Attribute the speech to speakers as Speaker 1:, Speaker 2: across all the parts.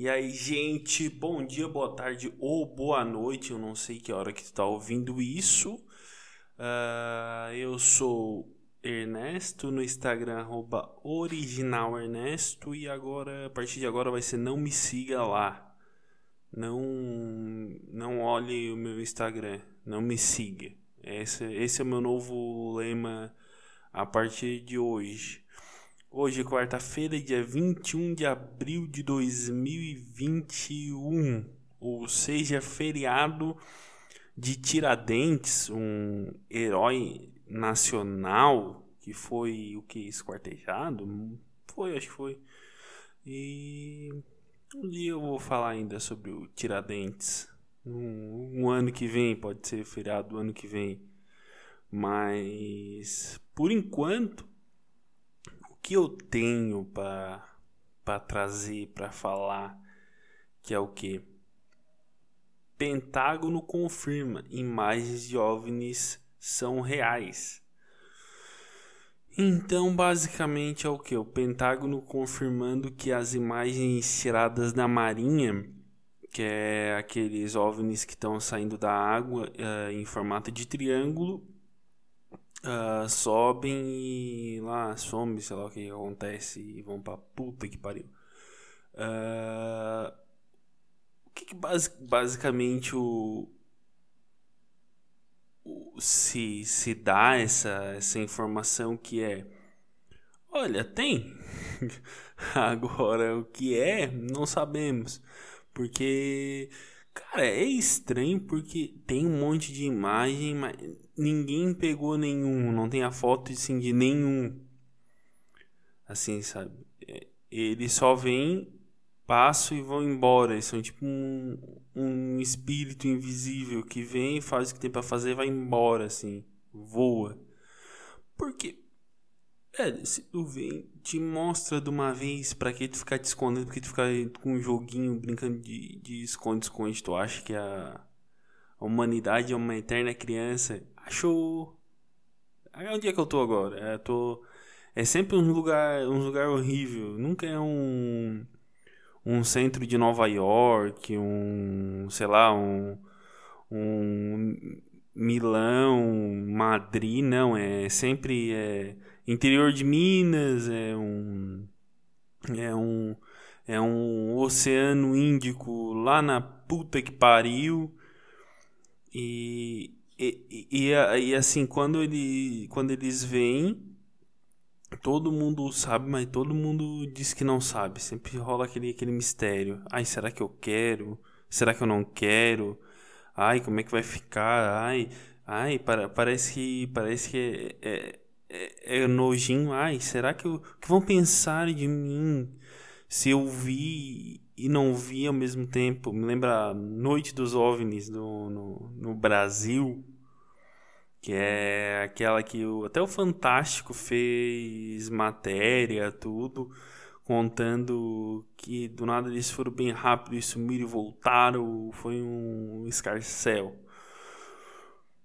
Speaker 1: E aí, gente, bom dia, boa tarde ou boa noite. Eu não sei que hora que tu tá ouvindo isso. Uh, eu sou Ernesto no Instagram, arroba originalernesto. E agora, a partir de agora, vai ser não me siga lá. Não, não olhe o meu Instagram, não me siga. Esse, esse é o meu novo lema a partir de hoje. Hoje, quarta-feira, dia 21 de abril de 2021, ou seja, feriado de Tiradentes, um herói nacional que foi o que esquartejado, foi, acho que foi. E um dia eu vou falar ainda sobre o Tiradentes. Um, um ano que vem, pode ser feriado do ano que vem. Mas por enquanto que eu tenho para trazer, para falar, que é o que? Pentágono confirma imagens de OVNIs são reais. Então, basicamente é o que? O Pentágono confirmando que as imagens tiradas da Marinha, que é aqueles OVNIs que estão saindo da água uh, em formato de triângulo, uh, sobem e lá some, sei lá o que acontece e vão pra puta que pariu. Uh, o que, que basic, basicamente o, o, se, se dá essa, essa informação que é olha, tem. Agora o que é, não sabemos. Porque Cara, é estranho porque tem um monte de imagem, mas ninguém pegou nenhum, não tem a foto assim, de nenhum. Assim, sabe? É, eles só vêm, passam e vão embora. Eles são tipo um, um espírito invisível que vem, faz o que tem para fazer vai embora, assim. Voa. Porque é, se tu vem, te mostra de uma vez pra que tu ficar te escondendo, porque tu ficar com um joguinho brincando de esconde-esconde, tu acha que a, a humanidade é uma eterna criança. Achou. Onde é que eu tô agora? É, tô... é sempre um lugar, um lugar horrível. Nunca é um, um centro de Nova York, um, sei lá, um, um Milão, Madrid, não. É sempre. É, interior de Minas, é um é um é um oceano Índico lá na puta que pariu. E, e, e, e, assim, quando, ele, quando eles vêm, todo mundo sabe, mas todo mundo diz que não sabe. Sempre rola aquele, aquele mistério. Ai, será que eu quero? Será que eu não quero? Ai, como é que vai ficar? Ai, ai, para, parece que, parece que é, é é, é nojinho. Ai, será que, eu, que vão pensar de mim se eu vi e não vi ao mesmo tempo? Me lembra Noite dos OVNIs do, no, no Brasil, que é aquela que o, até o Fantástico fez matéria, tudo, contando que do nada eles foram bem rápido e sumiram e voltaram. Foi um escarcel.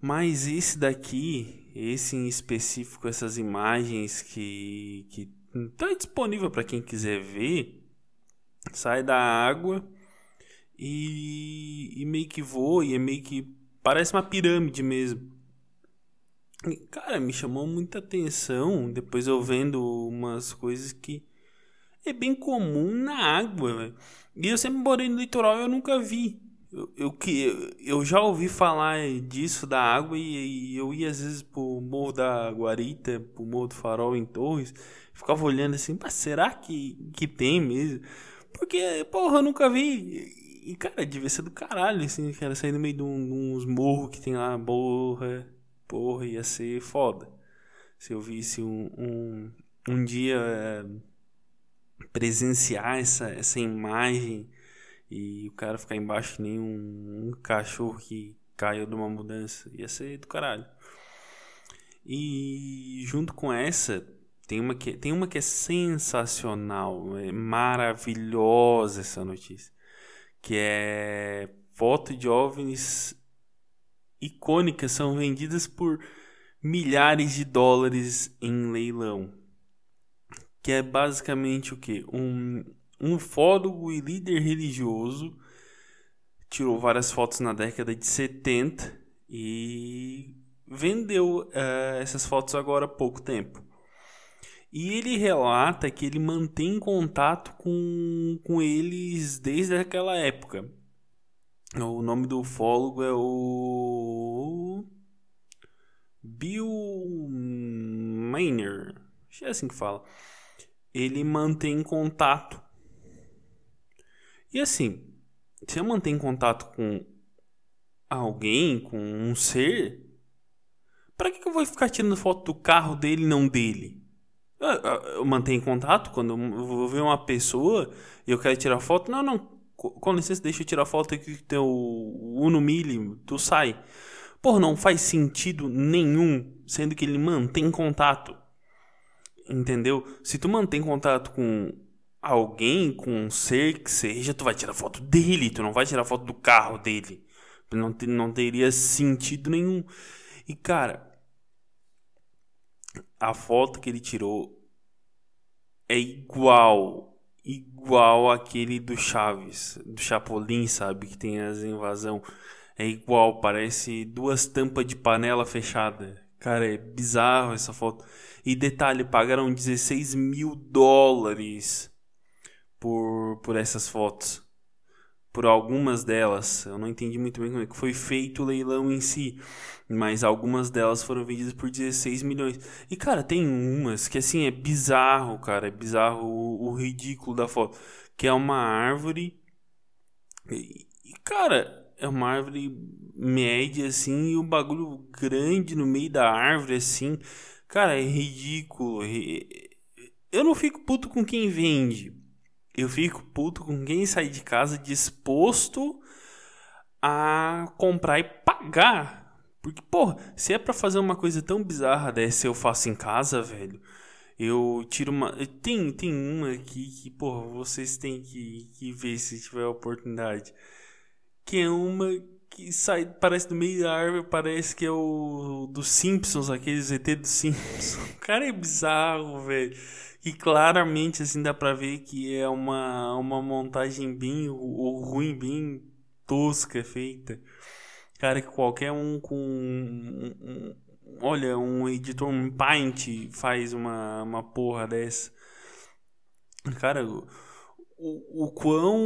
Speaker 1: Mas esse daqui, esse em específico, essas imagens que que tá disponível para quem quiser ver, sai da água e, e meio que voa e é meio que parece uma pirâmide mesmo. E, cara, me chamou muita atenção depois eu vendo umas coisas que é bem comum na água, véio. E eu sempre morei no litoral e eu nunca vi. Eu, eu, que, eu já ouvi falar disso da água e, e, eu ia às vezes pro Morro da Guarita, pro Morro do Farol em Torres, ficava olhando assim, mas será que, que tem mesmo? Porque, porra, eu nunca vi. E, cara, devia ser do caralho, assim, cara, sair no meio de, um, de uns morros que tem lá, porra, porra, ia ser foda. Se eu visse um, um, um dia é, presenciar essa, essa imagem e o cara ficar embaixo que nem um, um cachorro que caiu de uma mudança. Ia ser do caralho. E junto com essa, tem uma que, tem uma que é sensacional, é maravilhosa essa notícia. Que é foto de OVNIs icônicas são vendidas por milhares de dólares em leilão. Que é basicamente o que? Um, um ufólogo e líder religioso tirou várias fotos na década de 70 e vendeu uh, essas fotos agora há pouco tempo. E ele relata que ele mantém contato com, com eles desde aquela época. O nome do ufólogo é o. Bill Maynard. Acho que é assim que fala. Ele mantém contato. E assim, se eu mantenho contato com alguém, com um ser, para que, que eu vou ficar tirando foto do carro dele e não dele? Eu, eu mantenho contato quando eu vou ver uma pessoa e eu quero tirar foto. Não, não. Com licença, deixa eu tirar foto aqui que tem o Uno Mille, tu sai. Porra, não faz sentido nenhum, sendo que ele mantém contato. Entendeu? Se tu mantém contato com alguém, com um ser que seja, tu vai tirar foto dele, tu não vai tirar foto do carro dele. Não, não teria sentido nenhum. E cara, a foto que ele tirou é igual, igual aquele do Chaves, do Chapolin, sabe? Que tem as invasão. É igual, parece duas tampas de panela fechada. Cara, é bizarro essa foto. E detalhe, pagaram 16 mil dólares por, por essas fotos. Por algumas delas. Eu não entendi muito bem como é que foi feito o leilão em si. Mas algumas delas foram vendidas por 16 milhões. E, cara, tem umas que, assim, é bizarro, cara. É bizarro o, o ridículo da foto. Que é uma árvore. E, cara, é uma árvore média, assim. E um bagulho grande no meio da árvore, assim. Cara, é ridículo. Eu não fico puto com quem vende. Eu fico puto com quem sai de casa disposto a comprar e pagar porque, pô, se é para fazer uma coisa tão bizarra dessa eu faço em casa, velho. Eu tiro uma. Tem, tem uma aqui que, pô, vocês têm que, que ver se tiver oportunidade. Que é uma que sai, parece do meio da árvore, parece que é o dos Simpsons, aquele ZT dos Simpsons. O cara é bizarro, velho. E claramente, assim, dá pra ver que é uma, uma montagem bem ou ruim, bem tosca feita. Cara, que qualquer um com. Um, um, olha, um editor, um Paint faz uma, uma porra dessa. Cara, o, o quão.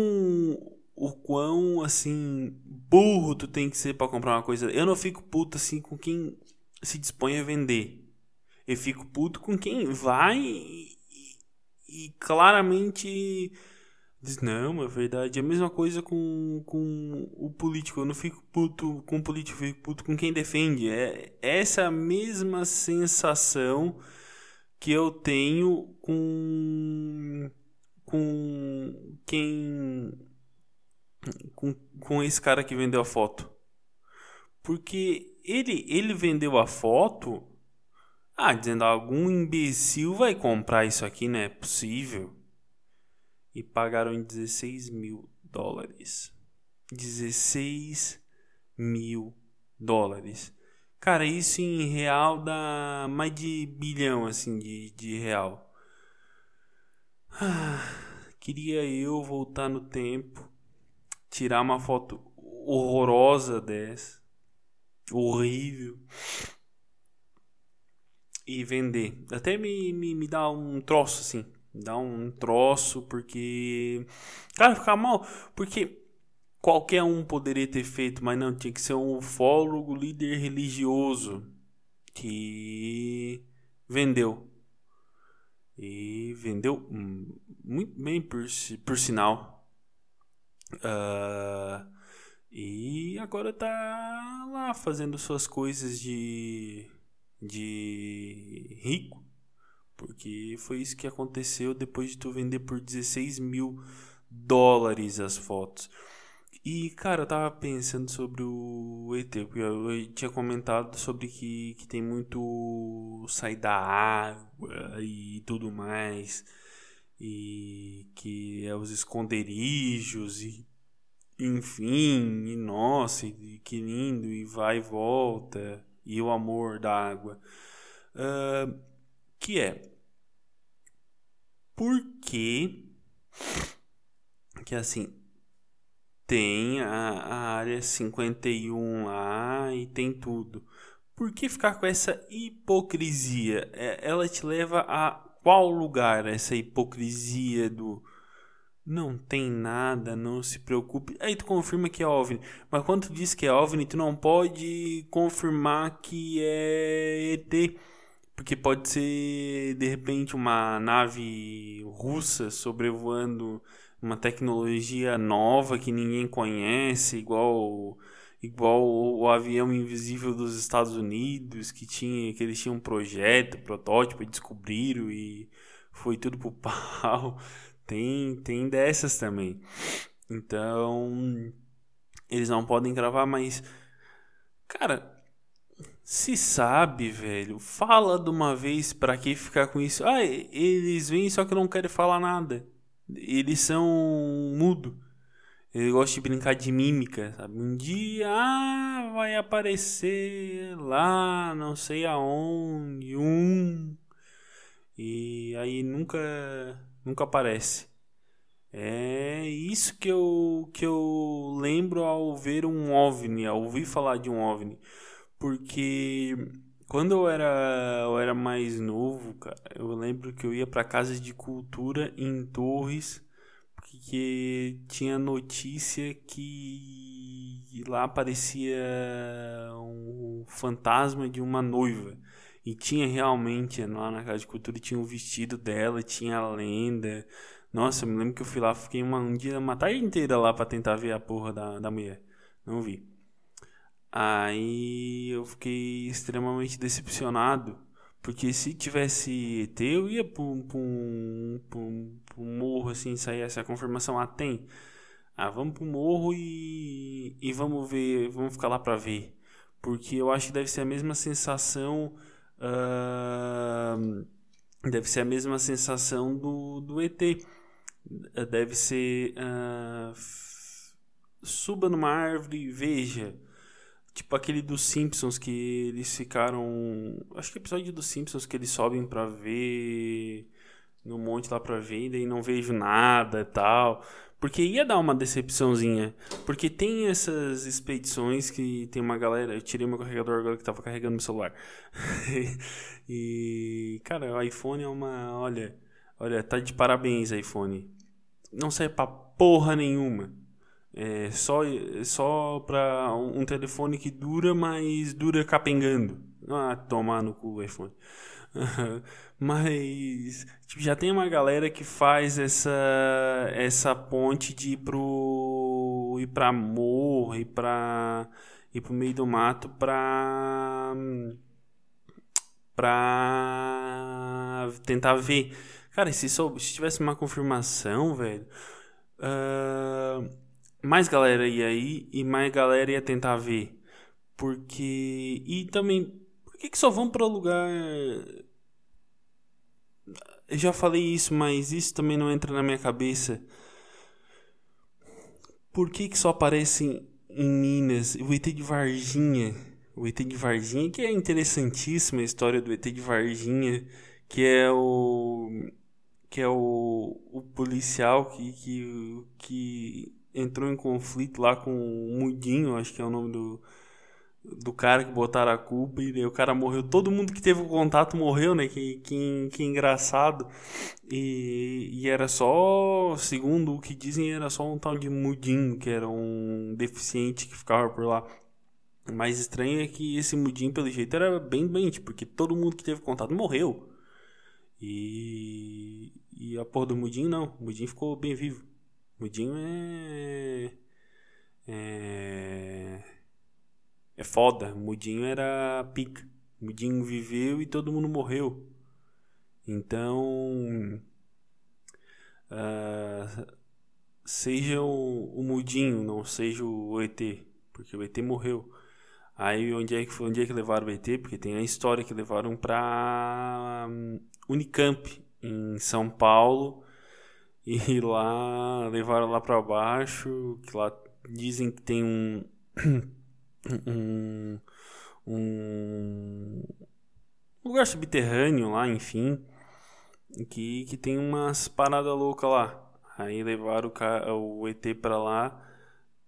Speaker 1: O quão, assim, burro tu tem que ser para comprar uma coisa. Eu não fico puto assim com quem se dispõe a vender. Eu fico puto com quem vai e, e claramente Diz, não, é verdade. É a mesma coisa com, com o político. Eu não fico puto com o político, eu fico puto com quem defende. É essa mesma sensação que eu tenho com, com quem. Com, com esse cara que vendeu a foto. Porque ele, ele vendeu a foto. Ah, dizendo algum imbecil vai comprar isso aqui, não é possível e pagaram 16 mil dólares. 16 mil dólares. Cara, isso em real dá mais de bilhão assim de, de real. Ah, queria eu voltar no tempo, tirar uma foto horrorosa dessa, horrível, e vender. Até me, me, me dá um troço assim dá um troço, porque. Cara, ficar mal. Porque qualquer um poderia ter feito, mas não, tinha que ser um ufólogo líder religioso que vendeu. E vendeu muito bem, por, por sinal. Uh, e agora tá lá fazendo suas coisas de, de rico. Porque foi isso que aconteceu depois de tu vender por 16 mil dólares as fotos. E, cara, eu tava pensando sobre o ET, porque eu tinha comentado sobre que, que tem muito sair da água e tudo mais. E que é os esconderijos e enfim, e nossa, e que lindo, e vai e volta, e o amor da água. Uh, que é por que que assim, tem a, a área 51 lá e tem tudo. Por que ficar com essa hipocrisia? É, ela te leva a qual lugar essa hipocrisia do não tem nada, não se preocupe. Aí tu confirma que é OVNI. Mas quando tu diz que é OVNI, tu não pode confirmar que é ET. Porque pode ser, de repente, uma nave russa sobrevoando uma tecnologia nova que ninguém conhece, igual igual o, avião invisível dos Estados Unidos, que tinha que eles tinham um projeto, protótipo, e descobriram e foi tudo pro pau. Tem tem dessas também. Então, eles não podem gravar, mas cara, se sabe, velho, fala de uma vez para que ficar com isso? Ah, eles vêm só que não querem falar nada. Eles são mudo. Ele gosta de brincar de mímica, sabe? Um dia ah, vai aparecer lá, não sei aonde, um. E aí nunca nunca aparece. É isso que eu que eu lembro ao ver um OVNI, ao ouvir falar de um OVNI, porque quando eu era, eu era mais novo, cara, eu lembro que eu ia para casa de cultura em Torres porque tinha notícia que lá aparecia um fantasma de uma noiva. E tinha realmente lá na Casa de Cultura tinha o vestido dela, tinha a lenda. Nossa, eu me lembro que eu fui lá, fiquei uma, um dia, uma tarde inteira lá para tentar ver a porra da, da mulher. Não vi. Aí eu fiquei extremamente decepcionado porque se tivesse ET, eu ia para um, pra um, pra um, pra um morro assim, sair essa confirmação. Ah, tem. Ah, vamos para o morro e, e vamos ver, vamos ficar lá para ver. Porque eu acho que deve ser a mesma sensação. Uh, deve ser a mesma sensação do, do ET. Deve ser. Uh, suba numa árvore e veja. Tipo aquele dos Simpsons que eles ficaram. Acho que episódio dos Simpsons que eles sobem pra ver. No monte lá pra ver, e não vejo nada e tal. Porque ia dar uma decepçãozinha. Porque tem essas expedições que tem uma galera. Eu tirei meu carregador agora que tava carregando meu celular. e. Cara, o iPhone é uma. Olha. Olha, tá de parabéns, iPhone. Não serve pra porra nenhuma. É só, só para um telefone que dura, mas dura capengando. Ah, tomar no cu o iPhone. mas tipo, já tem uma galera que faz essa essa ponte de ir pro ir para morro, ir para ir pro meio do mato para para tentar ver. Cara, se, se tivesse uma confirmação, velho, uh, mais galera ia aí e mais galera ia tentar ver. Porque. E também. Por que, que só vão para lugar. Eu já falei isso, mas isso também não entra na minha cabeça. Por que, que só aparecem em Minas o ET de Varginha? O ET de Varginha, que é interessantíssima a história do ET de Varginha, que é o. que é o, o policial que, que, que entrou em conflito lá com o Mudinho, acho que é o nome do, do cara que botaram a culpa e o cara morreu. Todo mundo que teve contato morreu, né? Que, que, que engraçado. E, e era só, segundo o que dizem, era só um tal de Mudinho, que era um deficiente que ficava por lá. O mais estranho é que esse Mudinho, pelo jeito, era bem doente, porque todo mundo que teve contato morreu. E, e a porra do Mudinho não, o Mudinho ficou bem vivo. Mudinho é. É. É foda. Mudinho era pica. Mudinho viveu e todo mundo morreu. Então. Uh, seja o, o, Mudinho, não seja o ET. Porque o ET morreu. Aí onde é que foi, onde é que levaram o ET? Porque tem a história que levaram pra um, Unicamp, em São Paulo e lá levaram lá para baixo, que lá dizem que tem um um, um lugar subterrâneo lá, enfim, que, que tem umas paradas loucas lá. Aí levaram o, o ET para lá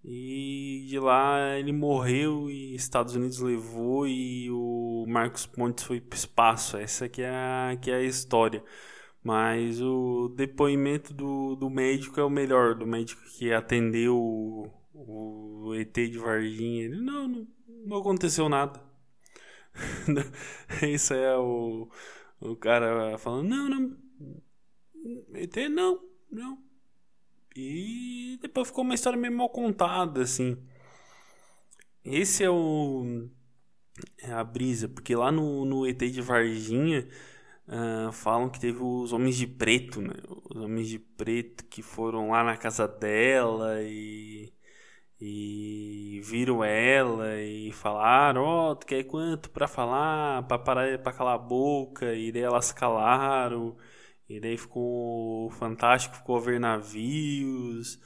Speaker 1: e de lá ele morreu e Estados Unidos levou e o Marcos Pontes foi para espaço. Essa que é a, que é a história. Mas o depoimento do, do médico é o melhor, do médico que atendeu o, o ET de Varginha. Ele, não, não, não aconteceu nada. Isso é o, o cara falando, não, não, ET não, não. E depois ficou uma história meio mal contada, assim. Esse é o. É a brisa, porque lá no, no ET de Varginha uh, falam que teve os homens de preto, né? Os homens de preto que foram lá na casa dela e. E viram ela e falaram: Ó, oh, tu quer quanto pra falar? Pra parar pra calar a boca. E daí elas calaram. E daí ficou fantástico, ficou ver navios.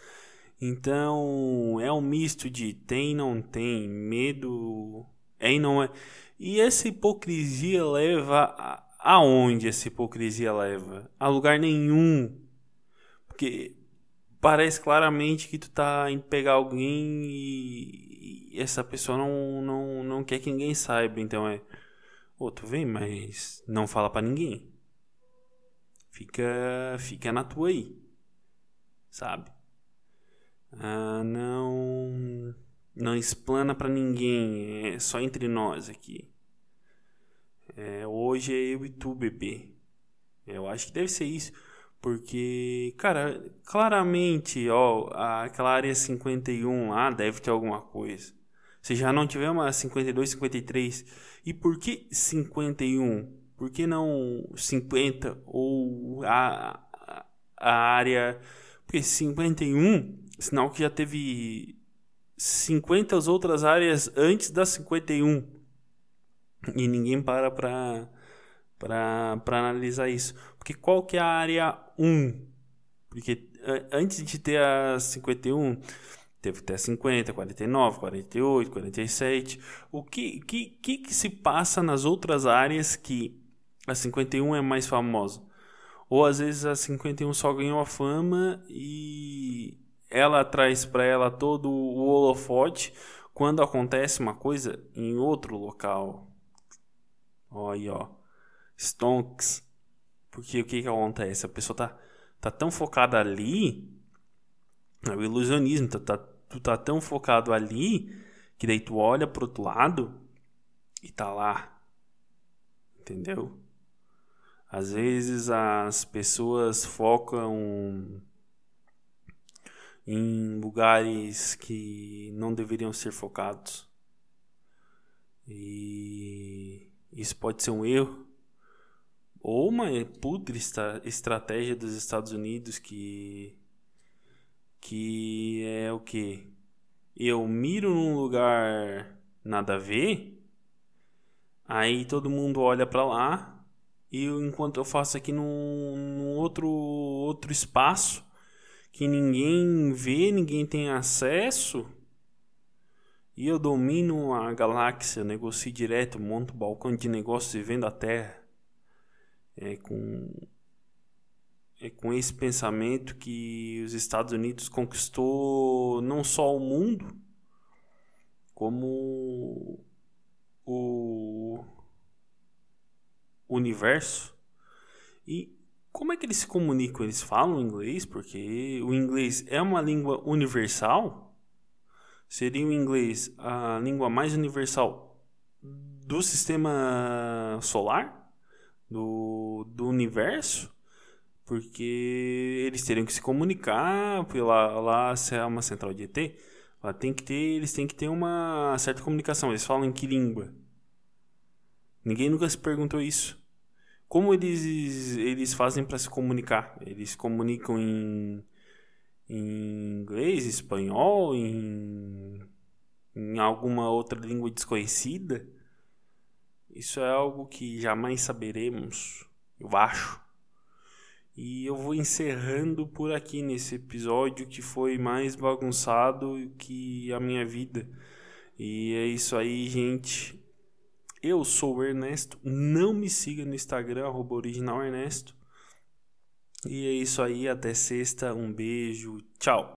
Speaker 1: Então é um misto de tem não tem, medo é e não é. E essa hipocrisia leva a, aonde essa hipocrisia leva? A lugar nenhum. Porque parece claramente que tu tá indo pegar alguém e, e essa pessoa não, não, não quer que ninguém saiba. Então é. Ô, tu vem, mas não fala para ninguém. Fica, fica na tua aí. Sabe? Ah, não. Não explana para ninguém. É só entre nós aqui. É, hoje é eu e tu, bebê. Eu acho que deve ser isso. Porque, cara, claramente, ó, aquela área 51 lá deve ter alguma coisa. Se já não tiver uma 52, 53. E por que 51? Por que não 50 ou a, a área. Porque 51, sinal que já teve 50 outras áreas antes da 51. E ninguém para pra, pra analisar isso. Porque qual que é a área 1? Porque antes de ter a 51, teve até 50, 49, 48, 47. O que, que, que, que se passa nas outras áreas que a 51 é mais famosa. Ou às vezes a 51 só ganhou a fama e ela traz para ela todo o holofote quando acontece uma coisa em outro local. Aí, ó. Stonks. Porque o que que acontece? A pessoa tá, tá tão focada ali, é o ilusionismo, tá, tá, tu tá tão focado ali que daí tu olha pro outro lado e tá lá. Entendeu? Às vezes as pessoas focam em lugares que não deveriam ser focados. E isso pode ser um erro ou uma putre estratégia dos Estados Unidos que que é o que eu miro num lugar nada a ver, aí todo mundo olha para lá e enquanto eu faço aqui num, num outro, outro espaço que ninguém vê, ninguém tem acesso, e eu domino a galáxia, negocio direto, monto balcão de negócios e vendo a Terra. É com, é com esse pensamento que os Estados Unidos conquistou não só o mundo, como o universo. E como é que eles se comunicam? Eles falam inglês? Porque o inglês é uma língua universal? Seria o inglês a língua mais universal do sistema solar? Do, do universo? Porque eles teriam que se comunicar pela lá se é uma central de ET, lá tem que ter, eles têm que ter uma certa comunicação. Eles falam em que língua? Ninguém nunca se perguntou isso. Como eles, eles fazem para se comunicar? Eles comunicam em, em inglês, espanhol, em, em alguma outra língua desconhecida? Isso é algo que jamais saberemos, eu acho. E eu vou encerrando por aqui nesse episódio que foi mais bagunçado que a minha vida. E é isso aí, gente. Eu sou o Ernesto. Não me siga no Instagram, arroba originalernesto. E é isso aí, até sexta, um beijo, tchau!